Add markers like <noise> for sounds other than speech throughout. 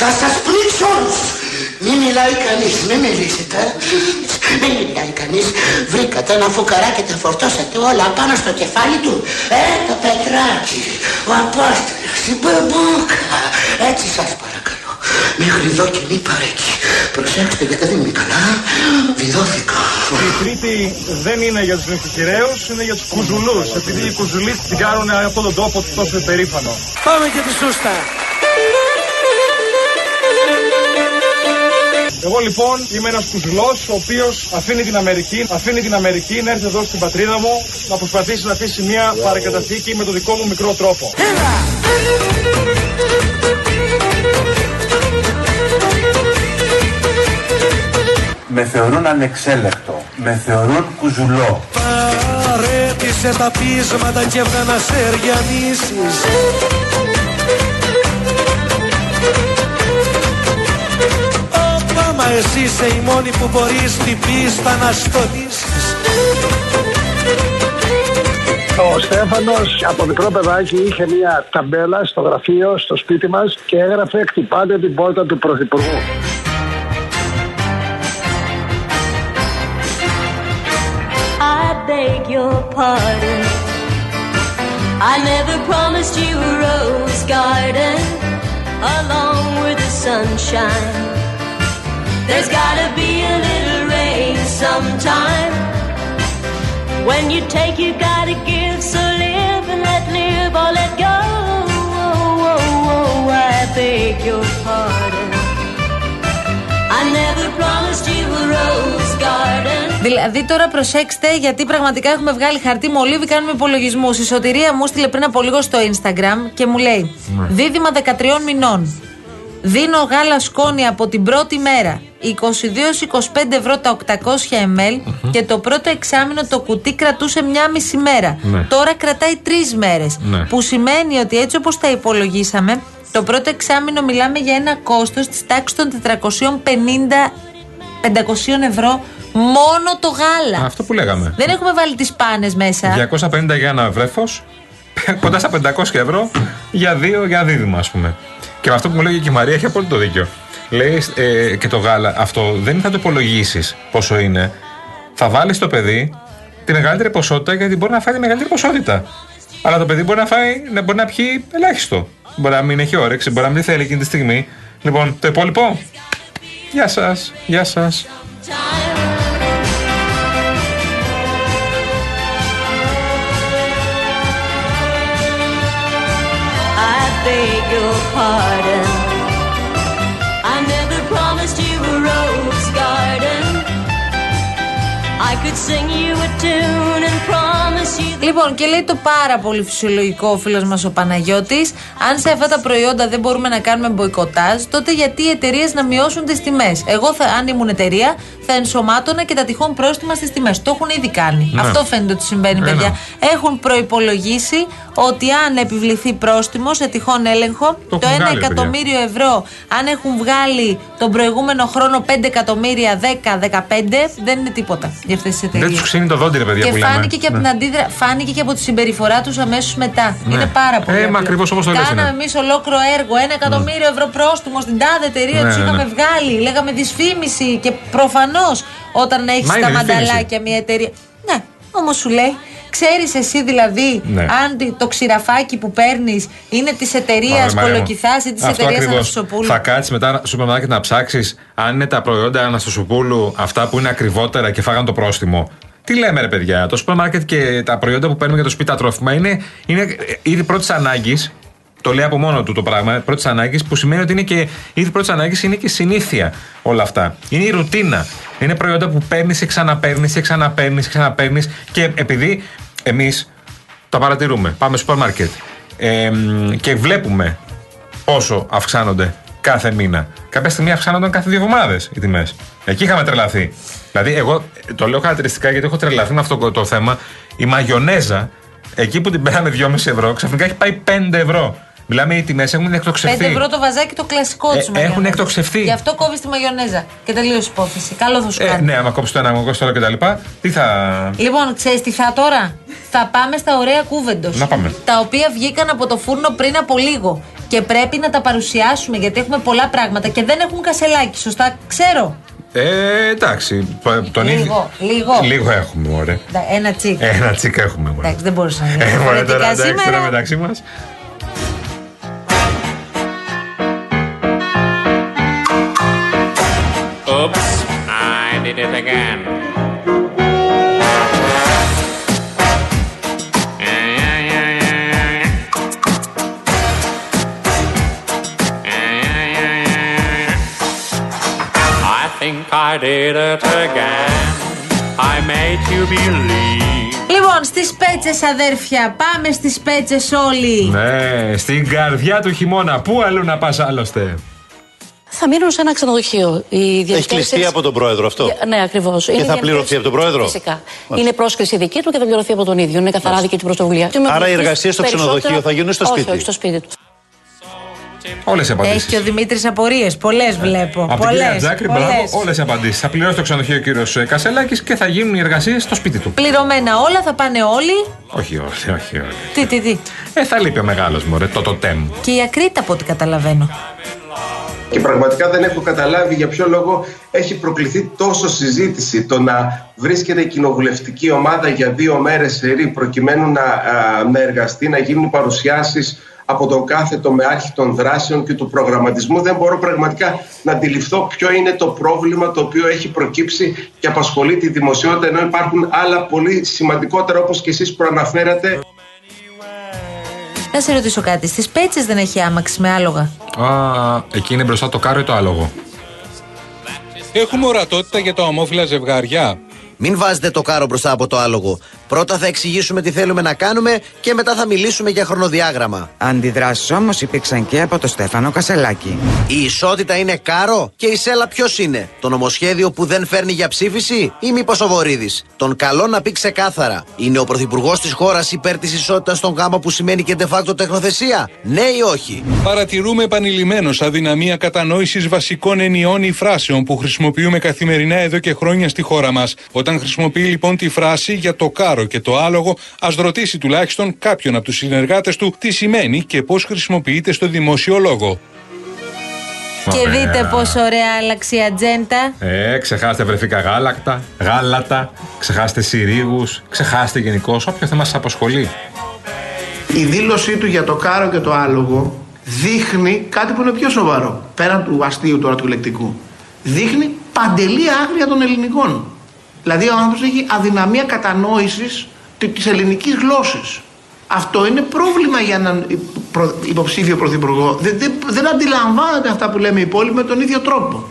Θα σας πλήξω όλους. Μη μιλάει κανείς, μη μιλήσετε. Μη μιλάει κανείς. Βρήκατε ένα φουκαράκι, τα φορτώσατε όλα πάνω στο κεφάλι του. Ε, το πετράκι, ο Απόστολος, η μπαμπούκα. Έτσι σας παρακαλώ. Μέχρι εδώ και μη παρέκει. Προσέξτε γιατί δεν είναι καλά. Βιδώθηκα. Η τρίτη δεν είναι για τους νυχτυχυραίους, είναι για τους κουζουλούς. Επειδή οι κουζουλοί την κάνουν αυτόν τον τόπο τους τόσο υπερήφανο. Πάμε και τη σούστα. Εγώ λοιπόν είμαι ένας κουζουλός ο οποίος αφήνει την Αμερική, αφήνει την Αμερική να έρθει εδώ στην πατρίδα μου να προσπαθήσει να αφήσει μια παρακαταθήκη με το δικό μου μικρό τρόπο. Με θεωρούν ανεξέλεκτο. Με θεωρούν κουζουλό. Παρέτησε τα πείσματα και έβγα να μα εσύ είσαι η μόνη που μπορείς την πίστα να στολίσεις Ο Στέφανος από μικρό παιδάκι είχε μια ταμπέλα στο γραφείο, στο σπίτι μας και έγραφε «Χτυπάτε την πόρτα του Πρωθυπουργού». I beg your pardon. I never promised you a rose garden along with the sunshine. There's gotta be a little rain sometime. When you take, you gotta give. So live and let live or let go. Oh, oh, oh, I beg your pardon. I never promised you a rose garden. Δηλαδή τώρα προσέξτε γιατί πραγματικά έχουμε βγάλει χαρτί μολύβι, κάνουμε υπολογισμούς. Η Σωτηρία μου στείλε πριν από λίγο στο Instagram και μου λέει Δίδυμα 13 μηνών. Δίνω γάλα σκόνη από την πρώτη μέρα 22-25 ευρώ τα 800 ml και το πρώτο εξάμεινο το κουτί κρατούσε μια μισή μέρα. Ναι. Τώρα κρατάει τρεις μέρες. Ναι. Που σημαίνει ότι έτσι όπως τα υπολογίσαμε, το πρώτο εξάμεινο μιλάμε για ένα κόστος της τάξης των 450 500 ευρώ μόνο το γάλα. Αυτό που λέγαμε. Δεν έχουμε βάλει τις πάνες μέσα. 250 για ένα βρέφος, κοντά στα 500 ευρώ για δύο για δίδυμα, ας πούμε. Και με αυτό που μου λέγει και η Μαρία έχει απόλυτο δίκιο. Λέει ε, και το γάλα, αυτό δεν θα το υπολογίσεις πόσο είναι. Θα βάλεις το παιδί τη μεγαλύτερη ποσότητα γιατί μπορεί να φάει τη μεγαλύτερη ποσότητα. Αλλά το παιδί μπορεί να φάει, να μπορεί να πιει ελάχιστο. Μπορεί να μην έχει όρεξη, μπορεί να μην θέλει εκείνη τη στιγμή. Λοιπόν, το υπόλοιπο. Γεια σας, γεια σας. I beg your pardon. I could sing you a tune and promise. Λοιπόν, και λέει το πάρα πολύ φυσιολογικό ο φίλος μας ο Παναγιώτης. Αν σε αυτά τα προϊόντα δεν μπορούμε να κάνουμε μποϊκοτάζ, τότε γιατί οι εταιρείες να μειώσουν τις τιμές; Εγώ, θα, αν ήμουν εταιρεία, θα ενσωμάτωνα και τα τυχόν πρόστιμα στις τιμές. Το έχουν ήδη κάνει. Ναι. Αυτό φαίνεται ότι συμβαίνει, Ένα. παιδιά. Έχουν προπολογίσει ότι αν επιβληθεί πρόστιμο σε τυχόν έλεγχο, Το το, έχουν 1 βγάλει, ρε εκατομμύριο ευρώ, αν έχουν βγάλει τον προηγούμενο χρόνο 5 εκατομμύρια, 10, 15, δεν είναι τίποτα για αυτές τις εταιρείες. Δεν τους ξύνει το δόντι, ρε παιδιά Και που λέμε. φάνηκε και από Ναι. την αντίδρα, φάνηκε και από τη συμπεριφορά τους αμέσως μετά. Ναι. Είναι πάρα πολύ. Ε, μα απλό. ακριβώς όπως το λες Κάναμε είναι. εμείς ολόκληρο έργο, ένα εκατομμύριο ευρώ πρόστιμο στην τάδε εταιρεία, Ναι, τους ναι, είχαμε ναι. βγάλει. Λέγαμε δυσφήμιση και προφανώς όταν έχεις Μα τα είναι μανταλάκια μια εταιρεία. Ναι, όμως σου λέει. Ξέρεις εσύ δηλαδή Ναι. αν το ξηραφάκι που παίρνεις είναι της εταιρείας Ωραία, Μαρία μου. Κολοκυθάς ή της Αυτό εταιρείας ακριβώς. Αναστοσοπούλου. Θα κάτσεις μετά στο σούπερ μάρκετ να ψάξεις αν είναι τα προϊόντα Αναστοσοπούλου αυτά που είναι ακριβότερα και φάγαν το πρόστιμο. Τι λέμε, ρε παιδιά. Το σούπερ μάρκετ και τα προϊόντα που παίρνουμε για το σπίτι, τα τρόφιμα είναι, είναι είδη πρώτης ανάγκης. Το λέει από μόνο του το πράγμα, πρώτης ανάγκης, που σημαίνει ότι είναι και είδη πρώτης ανάγκης, είναι και συνήθεια όλα αυτά. Είναι η ρουτίνα. Είναι προϊόντα που παίρνεις και ξαναπαίρνεις και ξαναπαίρνεις και ξαναπαίρνεις. Και επειδή εμείς τα παρατηρούμε, πάμε στο σούπερ μάρκετ ε, και βλέπουμε πόσο αυξάνονται κάθε μήνα. Κάποια στιγμή αυξάνονταν κάθε δύο εβδομάδες οι τιμές. Εκεί είχαμε τρελαθεί. Δηλαδή, εγώ το λέω χαρακτηριστικά γιατί έχω τρελαθεί με αυτό το θέμα. Η μαγιονέζα, εκεί που την πέραμε 2,5 ευρώ, ξαφνικά έχει πάει 5 ευρώ. Μιλάμε, οι τιμές έχουν 5 εκτοξευθεί. ευρώ το βαζάκι το κλασικό Ε, του. έχουν εκτοξευθεί. Γι' αυτό κόβεις τη μαγιονέζα. Και τελείωσε η υπόθεση. Καλό θα σου Ε, κάνει. ναι, άμα κόψεις το ένα, άμα κόψεις το άλλο κτλ. Τι θα. Λοιπόν, ξέρεις τι θα τώρα; Θα πάμε στα ωραία κούβεντος. Να πάμε. Τα οποία βγήκαν από το φούρνο πριν από λίγο. Και πρέπει να τα παρουσιάσουμε γιατί έχουμε πολλά πράγματα και δεν έχουν κασελάκι. Σωστά, ξέρω. Ε, εντάξει. π- Τον ίδιο- Λίγο, λίγο. Λίγο έχουμε, ωραία. Ντα- Ένα τσικ. Ένα τσίκα έχουμε, μωρέ. Εντάξει, δεν μπορούσα να Ε, είναι μωρέ, διαφορετικά τώρα, εντάξει, τώρα σήμερα. μεταξύ μας. Oops, I did it again. I did it again. I made you believe. Λοιπόν, στις πέτσες, αδέρφια, πάμε στις πέτσες όλοι. Ναι, στην καρδιά του χειμώνα. Πού αλλού να πας άλλωστε; Θα μείνουν σε ένα ξενοδοχείο. Η Έχει διαδικασία κλειστεί της- από τον πρόεδρο αυτό; Για- Ναι, ακριβώς. Και θα πληρωθεί από τον πρόεδρο; Φυσικά. Είναι πρόσκληση δική του και θα πληρωθεί από τον ίδιο. Είναι καθαρά δική του πρωτοβουλία. Άρα οι εργασίες στο Περισσότερα- ξενοδοχείο θα γίνουν στο όχι, σπίτι; Όχι, στο σπίτι τους. Όλες οι Έχει απαντήσεις. και ο Δημήτρης απορίες. Πολλές βλέπω. Από την κυρία Πολλές. Τζάκρη, μπράβο, όλες οι απαντήσεις. Θα πληρώσει το ξενοδοχείο ο κύριος Κασελάκης και θα γίνουν οι εργασίες στο σπίτι του. Πληρωμένα όλα, θα πάνε όλοι. Όχι, όχι, όχι. όχι. Τι, τι, τι. Ε, θα λείπει ο μεγάλος μωρέ, το τοτέμ. Και η Ακρίτα από ό,τι καταλαβαίνω. Και πραγματικά δεν έχω καταλάβει για ποιο λόγο έχει προκληθεί τόσο συζήτηση το να βρίσκεται η κοινοβουλευτική ομάδα για δύο μέρες σε ρή προκειμένου να, α, να εργαστεί, να γίνουν παρουσιάσεις από τον κάθε τομεάρχη των δράσεων και του προγραμματισμού. Δεν μπορώ πραγματικά να αντιληφθώ ποιο είναι το πρόβλημα το οποίο έχει προκύψει και απασχολεί τη δημοσιότητα ενώ υπάρχουν άλλα πολύ σημαντικότερα όπως και εσείς προαναφέρατε. Να σε ρωτήσω κάτι. Στις πέτσες δεν έχει άμαξη με άλογα; Α, εκεί είναι μπροστά το κάρο ή το άλογο. Έχουμε ορατότητα για τα ομόφυλα ζευγάρια. Μην βάζετε το κάρο μπροστά από το άλογο. Πρώτα θα εξηγήσουμε τι θέλουμε να κάνουμε και μετά θα μιλήσουμε για χρονοδιάγραμμα. Αντιδράσεις όμως υπήρξαν και από το Στέφανο Κασελάκη. Η ισότητα είναι κάρο και η σέλα ποιος είναι; Το νομοσχέδιο που δεν φέρνει για ψήφιση ή μήπως ο Βορύδης; Τον καλό να πει ξεκάθαρα. Είναι ο πρωθυπουργός της χώρας υπέρ της ισότητας στον γάμο που σημαίνει και de facto τεχνοθεσία; Ναι ή όχι; Παρατηρούμε επανειλημμένως αδυναμία κατανόησης βασικών ενιών ή φράσεων που χρησιμοποιούμε καθημερινά εδώ και χρόνια στη χώρα μας. Όταν χρησιμοποιεί λοιπόν τη φράση για το κάρο και το άλογο, ας ρωτήσει τουλάχιστον κάποιον από τους συνεργάτες του τι σημαίνει και πώς χρησιμοποιείται στο δημόσιο λόγο. Και Ωραία. δείτε πόσο ωραία άλλαξε η ατζέντα. Ε, ξεχάστε βρεφικά γάλακτα, γάλατα, ξεχάστε συρίγους, ξεχάστε γενικώ όποιο θέμα σας απασχολεί. Η δήλωσή του για το κάρο και το άλογο δείχνει κάτι που είναι πιο σοβαρό. Πέραν του αστείου τώρα του λεκτικού. Δείχνει παντελή άγρια των ελληνικών. Δηλαδή ο άνθρωπος έχει αδυναμία κατανόησης τη της ελληνικής γλώσσης. Αυτό είναι πρόβλημα για έναν υπο- προ- υποψήφιο πρωθυπουργό. Δεν, δεν, δεν αντιλαμβάνεται αυτά που λέμε οι υπόλοιποι με τον ίδιο τρόπο.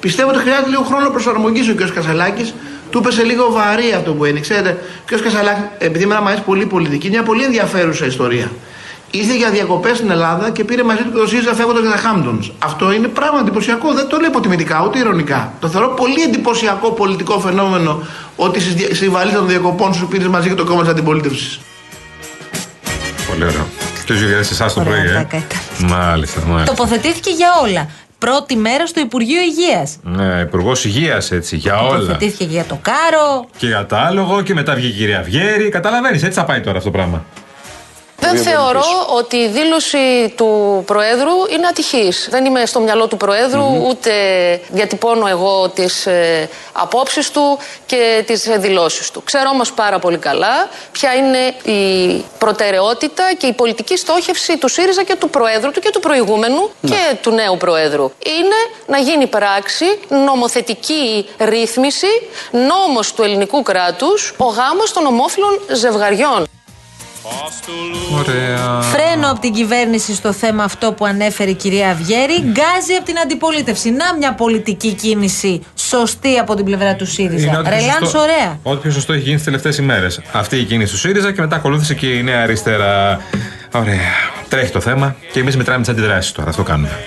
Πιστεύω ότι χρειάζεται λίγο χρόνο προσαρμογής ο κ. Κασαλάκης. Του έπεσε λίγο βαρύ αυτό που είναι. Ξέρετε, ο κ. Κασαλάκης, επειδή εμένα μου αρέσει πολύ η πολιτική, είναι μια πολύ ενδιαφέρουσα ιστορία. Ήρθε για διακοπές στην Ελλάδα και πήρε μαζί του και το ΣΥΡΙΖΑ φεύγοντας για τα Χάμπτονς. Αυτό είναι πράγμα εντυπωσιακό. Δεν το λέω υποτιμητικά ούτε ηρωνικά. Το θεωρώ πολύ εντυπωσιακό πολιτικό φαινόμενο ότι στη βαλίτσα των διακοπών σου πήρες μαζί και το κόμμα της αντιπολίτευσης. Πολύ ωραίο. Ποιος γυρίζει εσάς το πρωί, ε; Μάλιστα, μάλιστα. Τοποθετήθηκε για όλα. Πρώτη μέρα στο Υπουργείο Υγείας. Ναι, υπουργός υγείας έτσι, για όλα. Τοποθετήθηκε για το κάρο. Και για το άλογο και μετά βγήκε η κυρία Βιέρη. Καταλαβαίνεις, έτσι θα πάει τώρα αυτό το πράγμα. Δεν θεωρώ ότι η δήλωση του Προέδρου είναι ατυχής. Δεν είμαι στο μυαλό του προεδρου ούτε διατυπώνω εγώ τις ε, απόψεις του και τις ε, δηλώσεις του. Ξέρω όμως πάρα πολύ καλά ποια είναι η προτεραιότητα και η πολιτική στόχευση του ΣΥΡΙΖΑ και του Προέδρου του και του προηγούμενου και του νέου Προέδρου. Είναι να γίνει πράξη, νομοθετική ρύθμιση, νόμος του ελληνικού κράτους, ο γάμος των ομόφυλων ζευγαριών. Ωραία. Φρένο από την κυβέρνηση στο θέμα αυτό που ανέφερε η κυρία Αυγέρη. Γκάζι από την αντιπολίτευση. Να μια πολιτική κίνηση σωστή από την πλευρά του ΣΥΡΙΖΑ. ό,τι πιο Ρελάνς σωστό- ωραία. Ό,τι πιο σωστό έχει γίνει τι τελευταίες ημέρες. Αυτή η κίνηση του ΣΥΡΙΖΑ και μετά ακολούθησε και η Νέα Αριστερά. Ωραία. Τρέχει το θέμα και εμείς μετράμε τις αντιδράσεις τώρα. Αυτό κάνουμε.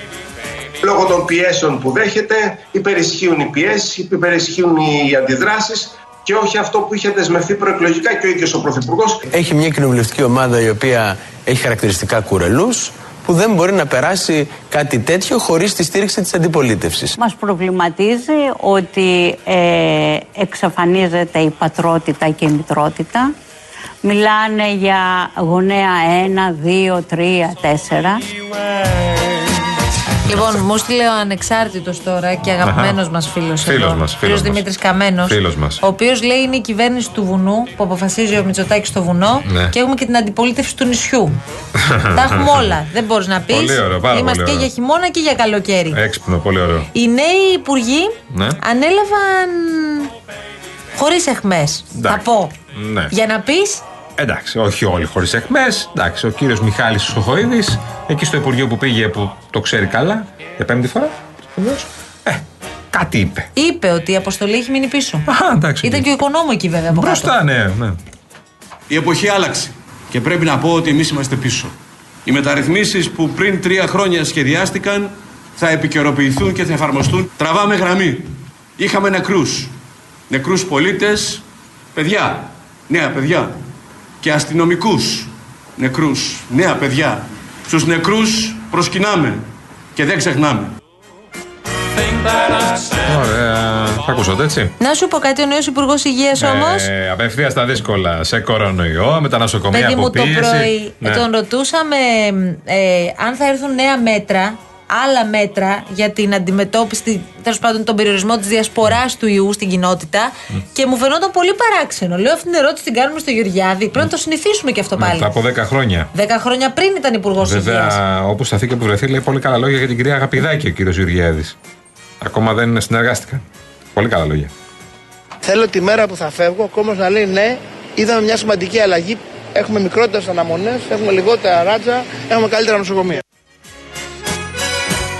Λόγω των πιέσεων που δέχεται, υπερισχύουν οι πιέσεις, υπερισχύουν οι αντιδράσεις και όχι αυτό που είχε δεσμευτεί προεκλογικά και ο ίδιος ο Πρωθυπουργός. Έχει μια κοινοβουλευτική ομάδα η οποία έχει χαρακτηριστικά κουρελούς που δεν μπορεί να περάσει κάτι τέτοιο χωρίς τη στήριξη της αντιπολίτευσης. Μας προβληματίζει ότι ε, εξαφανίζεται η πατρότητα και η μητρότητα. μιλάνε για γονέα 1, 2, 3, 4. Λοιπόν, μου στείλε ο ανεξάρτητος τώρα και αγαπημένος μας φίλος. Φίλος μας, φίλος μας. Δημήτρης Καμένος. Φίλος μας. Ο οποίος λέει είναι η κυβέρνηση του βουνού που αποφασίζει ο Μητσοτάκης στο βουνό Ναι. και έχουμε και την αντιπολίτευση του νησιού. <laughs> Τα έχουμε όλα. Δεν μπορείς να πεις. Πολύ ωραίο, πάρα Είμαστε πολύ και ωραίο. για χειμώνα και για καλοκαίρι. Έξυπνο, πολύ ωραίο. Οι νέοι υπουργοί Ναι. ανέλαβαν χωρίς εχμές. Θα Εντάξει. πω. Ναι. Για να πεις. Εντάξει, όχι όλοι χωρίς εχμέ. Εντάξει, ο κύριος Μιχάλης Σοχοίδης, εκεί στο Υπουργείο που πήγε που το ξέρει καλά, για πέμπτη φορά. βεβαίως, Ε, κάτι είπε. Είπε ότι η αποστολή έχει μείνει πίσω. εντάξει. Ήταν και ο οικονόμο εκεί βέβαια από κάτω. Μπροστά, ναι, ναι. Η εποχή άλλαξε και πρέπει να πω ότι εμείς είμαστε πίσω. Οι μεταρρυθμίσεις που πριν τρία χρόνια σχεδιάστηκαν θα επικαιροποιηθούν και θα εφαρμοστούν. Τραβάμε γραμμή. Είχαμε νεκρούς. Νεκρούς πολίτες, παιδιά, νέα παιδιά και αστυνομικούς νεκρούς, νέα παιδιά. Στους νεκρούς προσκυνάμε και δεν ξεχνάμε. Ωραία. Θα ακούσατε έτσι; Να σου πω κάτι, ο νέος Υπουργός Υγείας όμως. Ε, απευθείας στα δύσκολα. Σε κορονοϊό, με τα νοσοκομεία Παιδί που μου το πίεση. πρωί Ναι. τον ρωτούσαμε ε, αν θα έρθουν νέα μέτρα, άλλα μέτρα για την αντιμετώπιση, τέλος πάντων τον περιορισμό της διασποράς του ιού στην κοινότητα και μου φαινόταν πολύ παράξενο. Λέω αυτή την ερώτηση την κάνουμε στο Γεωργιάδη. Πρέπει να το συνηθίσουμε και αυτό πάλι. Μετά από 10 χρόνια. Δέκα χρόνια πριν ήταν υπουργός Υγείας. Βέβαια, όπου σταθεί και που βρεθεί, λέει πολύ καλά λόγια για την κυρία Αγαπηδάκη ο κύριος Γεωργιάδης. Ακόμα δεν συνεργάστηκαν. Πολύ καλά λόγια. Θέλω τη μέρα που θα φεύγω ο κόμμα να λέει ναι, είδαμε μια σημαντική αλλαγή. Έχουμε μικρότερες αναμονές, έχουμε λιγότερα ράτσα, έχουμε καλύτερα νοσοκομεία.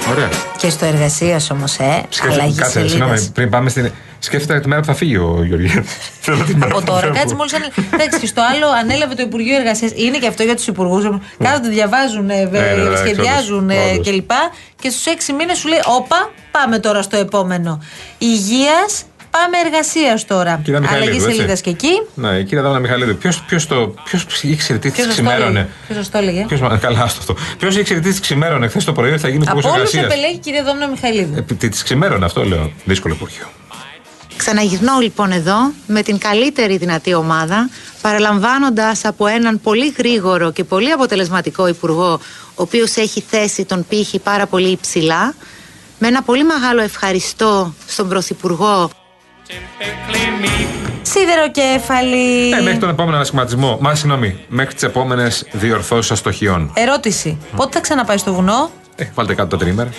Ωραία. Και στο εργασία όμως, ε, αλλαγή Κάτσε, σελίδας. συγγνώμη, πριν πάμε στην. Σκέφτεται τη μέρα που θα φύγει ο Γεωργιάδη. <laughs> Θέλω τη μέρα Από που θα τώρα, φεύγω. κάτσε μόλις ανέλαβε. Εντάξει, και στο άλλο ανέλαβε το Υπουργείο Εργασίας. Είναι και αυτό για τους υπουργούς. Κάθονται, διαβάζουν, ε, βε- Ναι, ναι, ναι, σχεδιάζουν όντως, ε, όντως. κλπ. Και στους έξι μήνες σου λέει: Όπα, πάμε τώρα στο επόμενο. Υγείας, πάμε εργασίας τώρα. Κυρία Μιχαηλίδου, Αλλαγής έτσι. σελίδας και εκεί. Ναι, η κυρία Δάνα Μιχαλίδου. Ποιος ποιος το. Ποιος ήξερε τι της Ποιος σα το ξημέρωνε; έλεγε; Ποιος σας το έλεγε. Ποιος, καλά, άστο αυτό. Ποιος ήξερε τι της ξημέρωνε χθες το πρωί ότι θα γίνει Από υπουργό όλους εργασίας; επελέγει η κυρία Δόμνα Μιχαηλίδου. Τι της ξημέρωνε, αυτό λέω. Δύσκολο υπουργείο. Ξαναγυρνώ λοιπόν εδώ με την καλύτερη δυνατή ομάδα, παραλαμβάνοντας από έναν πολύ γρήγορο και πολύ αποτελεσματικό υπουργό, ο οποίος έχει θέσει τον πύχη πάρα πολύ υψηλά, με ένα πολύ μεγάλο ευχαριστώ στον Πρωθυπουργό. Σιδεροκέφαλη. Ε, μέχρι τον επόμενο ανασχηματισμό. Μα συγγνώμη, μέχρι τις επόμενες διορθώσεις αστοχιών. Ερώτηση. Πότε θα ξαναπάει στο βουνό; Ε, βάλτε κάτω τα τρίμερα.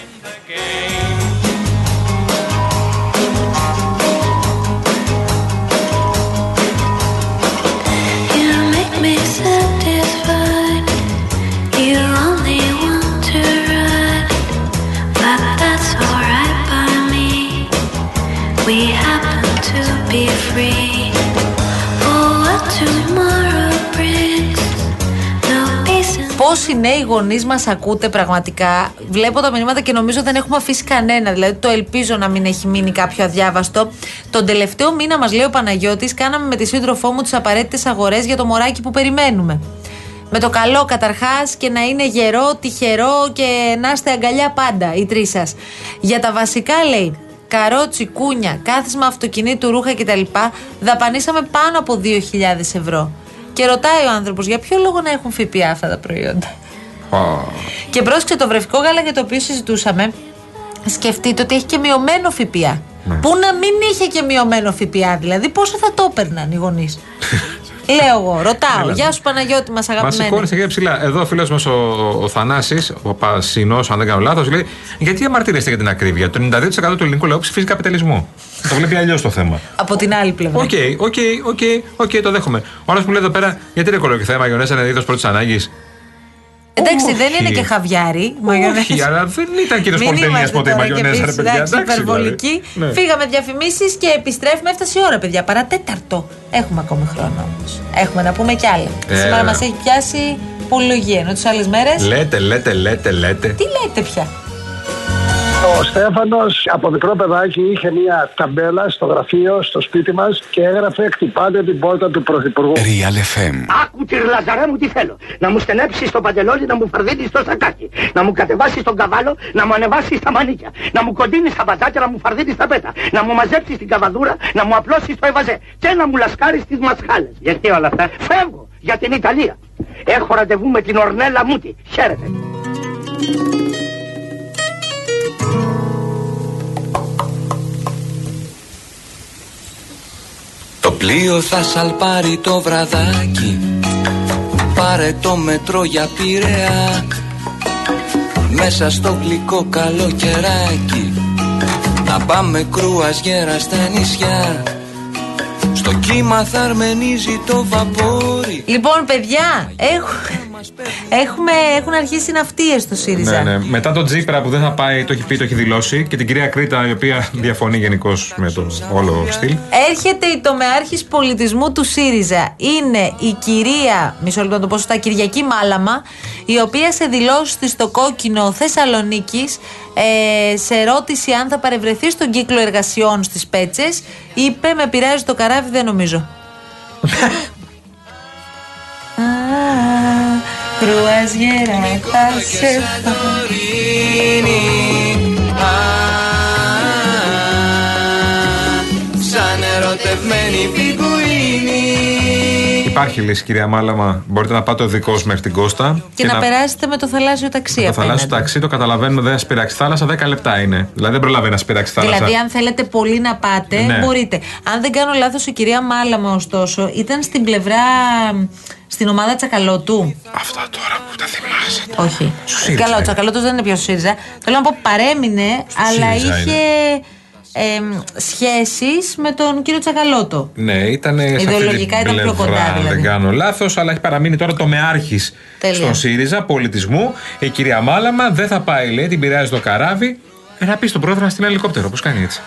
Πόσοι νέοι γονείς μας ακούτε πραγματικά. Βλέπω τα μηνύματα και νομίζω δεν έχουμε αφήσει κανένα. Δηλαδή, το ελπίζω να μην έχει μείνει κάποιο αδιάβαστο. Τον τελευταίο μήνα, μας λέει ο Παναγιώτης, κάναμε με τη σύντροφό μου τις απαραίτητες αγορές για το μωράκι που περιμένουμε. Με το καλό καταρχάς και να είναι γερό, τυχερό και να είστε αγκαλιά πάντα οι τρεις σας. Για τα βασικά λέει καρότσι, κούνια, κάθισμα αυτοκινήτου, ρούχα κτλ. Δαπανίσαμε πάνω από 2.000 ευρώ. Και ρωτάει ο άνθρωπος για ποιο λόγο να έχουν ΦΠΑ αυτά τα προϊόντα. Και πρόσεξε το βρεφικό γάλα για το οποίο συζητούσαμε. Σκεφτείτε ότι έχει και μειωμένο ΦΠΑ. Πού να μην είχε και μειωμένο ΦΠΑ, δηλαδή πόσο θα το έπαιρναν οι γονείς. <laughs> Λέω εγώ, ρωτάω. Έλα. Γεια σου Παναγιώτη, μας Μας αγαπημένη. σηκώνει και ψηλά. Εδώ ο φίλος μας ο, ο Θανάσης, ο Πασινός, αν δεν κάνω λάθος, λέει: Γιατί αμαρτύρεστε για την ακρίβεια; Το 92% του ελληνικού λαού ψηφίζει καπιταλισμό. το βλέπει αλλιώς το θέμα. Από την άλλη πλευρά. Οκ, οκ, οκ, οκ, το δέχομαι. Ο άλλος μου λέει εδώ πέρα: Γιατί είναι οικολογικό θέμα, μαγιονέζα είναι είδος πρώτης ανάγκης. Εντάξει, δεν Όχι. είναι και χαβιάρι. Όχι, αλλά δεν ήταν κύριος Μην Πολυτελεία είμαστε ποτέ η τώρα και μαγιονέζα, ρε εμείς, παιδιά. εντάξει, Εντάξει, υπερβολικοί. δηλαδή. Ναι. Φύγαμε διαφημίσεις και επιστρέφουμε. Έφτασε η ώρα, παιδιά. Παρά τέταρτο. Έχουμε ακόμη χρόνο όμως. Έχουμε να πούμε κι άλλα. Ε, Σήμερα βέβαια. μας έχει πιάσει πολυλογία. Ενώ τις άλλες μέρες. Λέτε, λέτε, λέτε, λέτε. Τι λέτε πια; Ο Στέφανος από μικρό παιδάκι είχε μια ταμπέλα στο γραφείο, στο σπίτι μας και έγραφε Χτυπάτε την πόρτα του Πρωθυπουργού. Real FM. Άκου Λαζαρέ μου τι θέλω. Να μου στενέψει το παντελόνι, να μου φαρδίνει το σακάκι. Να μου κατεβάσει τον καβάλο, να μου ανεβάσει τα μανίκια. Να μου κοντίνει τα μπατζάκια, να μου φαρδίνει τα πέτα. Να μου μαζέψει την καβαδούρα, να μου απλώσει το ευαζέ. Και να μου λασκάρει τι μασχάλες. Γιατί όλα αυτά; Φεύγω για την Ιταλία. Έχω ραντεβού με την Ορνέλα Μούτη. Χαίρετε. Πλοίο θα σαλπάρει το βραδάκι. Πάρε το μετρό για πειραιά. Μέσα στο γλυκό καλοκαιράκι. Να πάμε κρουαζιέρα στα νησιά. Στο κύμα θα αρμενίζει το βαπόρι. Λοιπόν, παιδιά, έχω- έχουμε, έχουν αρχίσει ναυτίες στο ΣΥΡΙΖΑ. Ναι, ναι. Μετά τον Τζίπρα που δεν θα πάει, το έχει πει, το έχει δηλώσει. Και την κυρία Κρήτα, η οποία διαφωνεί γενικώς με το όλο στυλ. Έρχεται η τομεάρχης πολιτισμού του ΣΥΡΙΖΑ. Είναι η κυρία, μισό λεπτό να το πω σωστά, Κυριακή Μάλαμα, η οποία σε δηλώσεις της στο κόκκινο Θεσσαλονίκης, ε, σε ερώτηση αν θα παρευρεθεί στον κύκλο εργασιών στις Πέτσες, είπε με πειράζει το καράβι, δεν νομίζω. <laughs> Κρουαζιέρα θα σε Υπάρχει λύση, κυρία Μάλαμα. Μπορείτε να πάτε οδικό μέχρι την Κώστα. Και, να, περάσετε με το θαλάσσιο ταξί Το θαλάσσιο απέναντι. ταξί το καταλαβαίνουμε, δεν σας πειράξει θάλασσα, 10 λεπτά είναι. Δηλαδή δεν προλαβαίνει να σας πειράξει θάλασσα. Δηλαδή, αν θέλετε πολύ να πάτε, Ναι. μπορείτε. Αν δεν κάνω λάθος, η κυρία Μάλαμα, ωστόσο, ήταν στην πλευρά. στην ομάδα Τσακαλώτου. Αυτά τώρα που τα θυμάσαι. Όχι. ΣΥΡΙΖΑ Καλά, ο είναι. Τσακαλώτος δεν είναι πια στο ΣΥΡΙΖΑ. Θέλω να πω παρέμεινε, αλλά ΣΥΡΙΖΑ είχε σχέσεις με τον κύριο Τσακαλώτο. Ναι, ήταν. σε αυτή την Ιδεολογικά ήταν πιο πλευρά, κοντά, αν δηλαδή. Δεν κάνω λάθος, αλλά έχει παραμείνει τώρα το μεάρχης Τέλεια. στον ΣΥΡΙΖΑ πολιτισμού. Η κυρία Μάλαμα δεν θα πάει, λέει, την πειράζει το καράβι. Ε, να πει στον πρόεδρο να στείλει ελικόπτερο, πώς κάνει έτσι.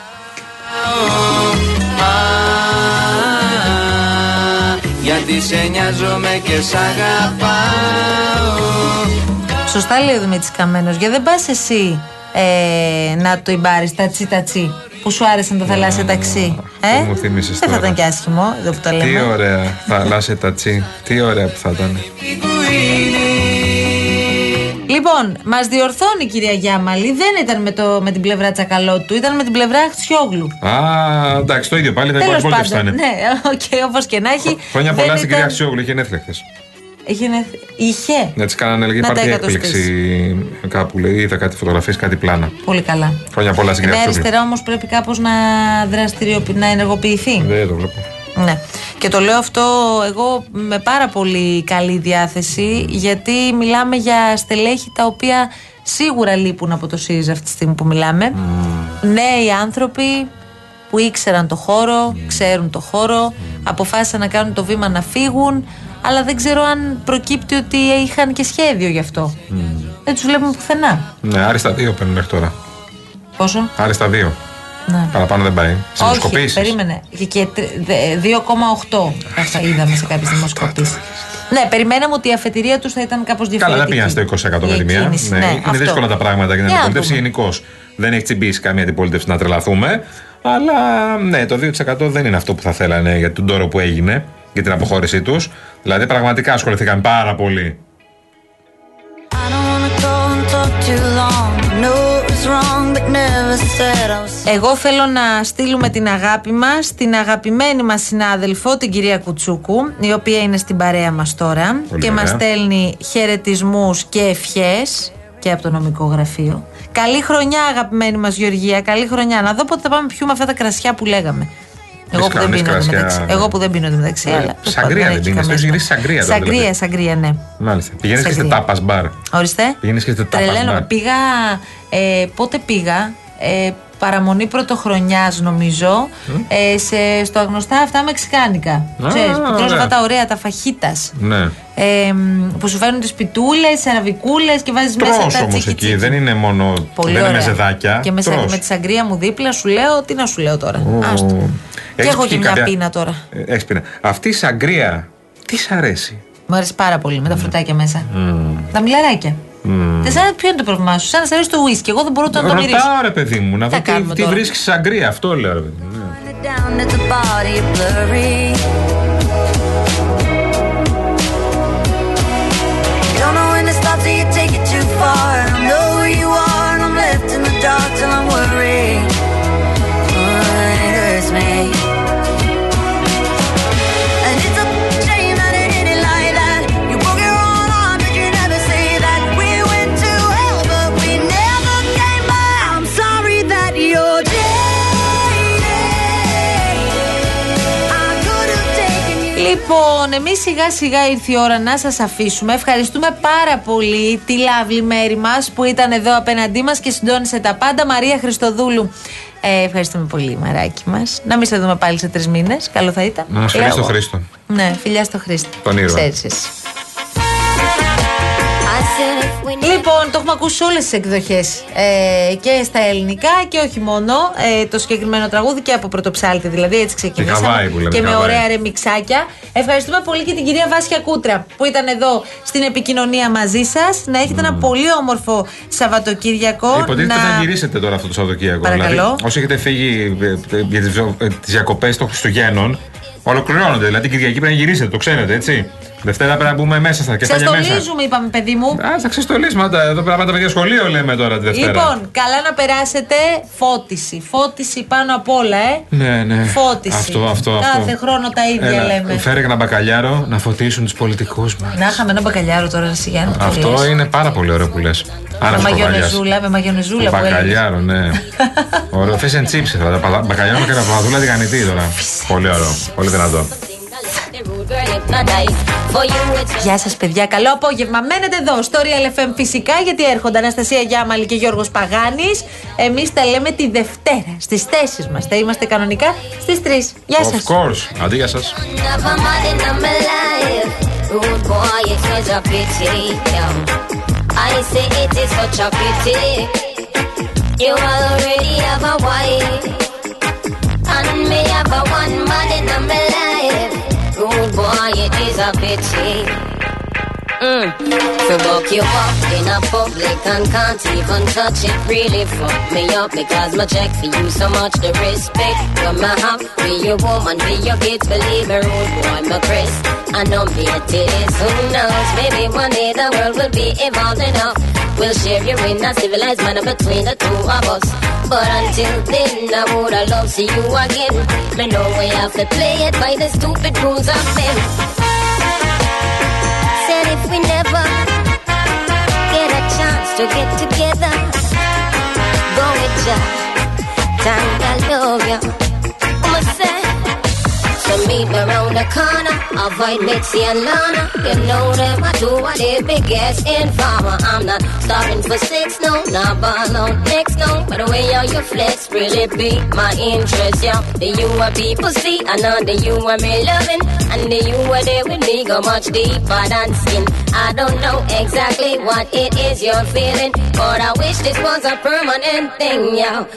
Γιατί σε νοιάζομαι και σ' αγαπάω Σωστά λέει ο Δημήτρης Καμένος. Γιατί δεν πας εσύ ε, να το ιμπάρει τατσι τατσι που σου άρεσαν τα θαλάσσια ταξί. Ε; μου θύμισες Δεν θα τώρα. ήταν και άσχημο εδώ που τα λέμε. Τι ωραία θαλάσσια τατσί. Τι ωραία που θα ήταν. Λοιπόν, μας διορθώνει η κυρία Γιάμαλη. Δεν ήταν με, το, με την πλευρά Τσακαλώτου, ήταν με την πλευρά Αχτσιόγλου. Α, εντάξει, το ίδιο πάλι. Δεν Τέλος μπορεί πάντων. να είναι. Ναι, <laughs> οκ, όπως και να έχει. Χρόνια δεν πολλά στην κυρία ήταν- Αχτσιόγλου, είχε γενέθλια χθες. Είχε. νεθ- Είχε. Έτσι κάνανε έλεγε Να τα υπάρχει εκατοστήσει. έκπληξη κάπου. Λέει, είδα κάτι φωτογραφίες, κάτι πλάνα. Πολύ καλά. Χρόνια πολλά στην Η κυρία νέα Αχτσιόγλου. αριστερά όμως πρέπει κάπως να δραστηριοποιηθεί, να ενεργοποιηθεί. Δεν το βλέπω. Ναι. Και το λέω αυτό εγώ με πάρα πολύ καλή διάθεση, γιατί μιλάμε για στελέχη τα οποία σίγουρα λείπουν από το ΣΥΡΙΖΑ αυτή τη στιγμή που μιλάμε. Νέοι άνθρωποι που ήξεραν το χώρο, ξέρουν το χώρο, αποφάσισαν να κάνουν το βήμα να φύγουν, αλλά δεν ξέρω αν προκύπτει ότι είχαν και σχέδιο γι' αυτό. Δεν τους βλέπουμε πουθενά. Ναι, άριστα δύο παίρνουν μέχρι τώρα. Πόσο; Άριστα δύο. Ναι. Παραπάνω δεν πάει. Όχι, Δημοσκοπήσεις. περίμενε. Και, και τρι- δε- 2,8 θα είδαμε σε κάποιες δημοσκοπήσεις. Ναι, περιμέναμε ότι η αφετηρία τους θα ήταν κάπως διαφορετική. Καλά, δεν πήγαν στο 20% με Η τη μία. εκκίνηση, Ναι, ναι, είναι αυτό. δύσκολα τα πράγματα για την Για να αντιπολίτευση δούμε. γενικώς. Δεν έχει τσιμπήσει καμία αντιπολίτευση να τρελαθούμε. Αλλά ναι, το 2% δεν είναι αυτό που θα θέλανε για τον τόρο που έγινε, για την αποχώρησή τους. Δηλαδή, πραγματικά ασχοληθήκαν πάρα πολύ. Εγώ θέλω να στείλουμε την αγάπη μας στην αγαπημένη μας συνάδελφο, την κυρία Κουτσούκου, η οποία είναι στην παρέα μας τώρα Πολύ και ωραία. μας στέλνει χαιρετισμούς και ευχές και από το νομικό γραφείο. Καλή χρονιά, αγαπημένη μας Γεωργία, καλή χρονιά. Να δω πότε θα πάμε πιούμε αυτά τα κρασιά που λέγαμε. Εγώ που, δεν κάνεις πίνω κρασιά, μεταξύ. ναι. Εγώ που δεν πίνω μεταξύ. Ε, αλλά τέλος σαγκρία πάντων, δεν έχει πίνεις, καμία έχεις σημασία. γυρίσει σαγκρία τώρα, Σαγκρία, δηλαδή. σαγκρία, ναι. Μάλιστα. Πηγαίνεις και σε Σαγκρία. τάπα μπαρ. Ορίστε. Πηγαίνεις και σε τάπα Τρελαίνομαι. μπαρ. Πήγα. Ε, πότε πήγα; Ε, παραμονή πρωτοχρονιάς, νομίζω. Ε, σε, στο αγνωστά αυτά μεξικάνικα. Α, Ξέρεις, που τρως ωραία. αυτά τα ωραία, τα φαχίτας. Ναι. Ε, μ, που σου φέρνουν τις πιτούλες, σεραβικούλε και βάζεις μέσα Τρως τα όμως τσίκι εκεί, δεν είναι μόνο. Πολύ δεν είναι ωραία. μεζεδάκια. Και με, σα- Τρως. με τη σαγκρία μου δίπλα σου λέω, τι να σου λέω τώρα. Ω. Άστο. Και Έχεις έχω και πιει μια κάποια- πείνα τώρα. Ε, Έχεις πείνα. Αυτή η σαγκρία, τι σ' αρέσει. Μου αρέσει πάρα πολύ με τα φρουτάκια μέσα. Μμμ. Τα μιλαράκια. Μμμ. Τι σαν ποιο είναι το πρόβλημά σου, σαν να στερήσει το ουίσκι. Εγώ δεν μπορώ ούτε να το μυρίσω. Ρωτάω ρε παιδί μου, να Τι δω θα τι, κάνουμε τι τώρα; βρίσκεις σαν γκρι. Αυτό λέω ρε παιδί μου. ναι. down at the body blurry. Don't know when to stop till you take it too far. I don't know where you are, and I'm left in the dark till I'm worried. this way Λοιπόν, εμείς σιγά σιγά ήρθε η ώρα να σας αφήσουμε. Ευχαριστούμε πάρα πολύ τη Λαύλη Μέρη μας που ήταν εδώ απέναντί μας και συντόνισε τα πάντα. Μαρία Χριστοδούλου. Ε, ευχαριστούμε πολύ, μαράκι μας. Να μην σε δούμε πάλι σε τρεις μήνες. Καλό θα ήταν. Να μας φιλιά Λέω στο εγώ. Χρήστο. Ναι, φιλιά στο Χρήστο. Τον ήρωα. Ξέρεις εσύ. Λοιπόν, το έχουμε ακούσει σε όλες τις εκδοχές. Ε, και στα ελληνικά και όχι μόνο. Ε, το συγκεκριμένο τραγούδι και από πρωτοψάλτη. Δηλαδή έτσι ξεκινήσαμε. Χαβάη που λέμε, και με Χαβάη. ωραία ρεμιξάκια. Ευχαριστούμε πολύ και την κυρία Βάσια Κούτρα που ήταν εδώ στην επικοινωνία μαζί σας. Να έχετε ένα πολύ όμορφο Σαββατοκύριακο. Υποτίθεται να γυρίσετε τώρα αυτό το Σαββατοκύριακο. Παρακαλώ. Δηλαδή, όσοι έχετε φύγει ε, ε, για τις διακοπές των Χριστουγέννων, ολοκληρώνονται. Δηλαδή την Κυριακή πρέπει να γυρίσετε, το ξέρετε, έτσι. Δευτέρα πρέπει να μπούμε μέσα στα κεφάλια μέσα. Ξεστολίζουμε, είπαμε, παιδί μου. Α, θα ξεστολίσουμε. άντα, Εδώ πρέπει να πάτε τα παιδιά σχολείο, λέμε τώρα τη Δευτέρα. Λοιπόν, καλά να περάσετε. Φώτιση. Φώτιση πάνω απ' όλα, ε. ναι, ναι. Φώτιση. Αυτό, αυτό. Κάθε αυτό. χρόνο τα ίδια Έλα, λέμε. Φέρε ένα μπακαλιάρο να φωτίσουν τους πολιτικούς μας. Να είχαμε ένα μπακαλιάρο τώρα, Σιγιάννη. που το Αυτό λες. είναι πάρα πολύ ωραίο που λες. Με μαγιονεζούλα, με μαγιονεζούλα που έλεγες. Μπακαλιάρο, ναι. <laughs> ωραίο. Fish and chips θα τα Μπακαλιάρο με καραπαδούλα τηγανιτή τώρα. Πολύ ωραίο. Πολύ δυνατό. Γεια σας, παιδιά. Καλό απόγευμα. Μένετε εδώ στο Real FM φυσικά, γιατί έρχονται Αναστασία Γιάμαλη και Γιώργος Παγάνης. Εμείς τα λέμε τη Δευτέρα στις θέσει μας. Θα είμαστε κανονικά στις 3. Γεια σας. Of course. Αντί για σας. Never mind, I'm alive. Rude boy, it is a pity. yeah. I say it is such a pity. You already have a wife, and me have a one man in my life. Rude boy, it is a pity. Mm. To book you up in a public and can't even touch it. Really fuck me up because my check for you so much the respect you me have be your woman be your kids believe me rude boy my Chris. I know me it is. Who knows? Maybe one day the world will be evolved enough. We'll share you in a civilized manner between the two of us but until then I would have loved see you again me know we have to play it by the stupid rules of men said if we never get a chance to get together, go with ya. Love ya. I'ma say, so meet me around the corner, avoid Mitzi and Lana. You know them, I do what they biggest informer. I'm not stopping for six, no, not ball out next, no. But the way how you flex really beat my interest, yeah. The you are people see, I know the you are me loving. And the you are there with me go much deeper than skin. I don't know exactly what it is you're feeling, but I wish this was a permanent thing, yo.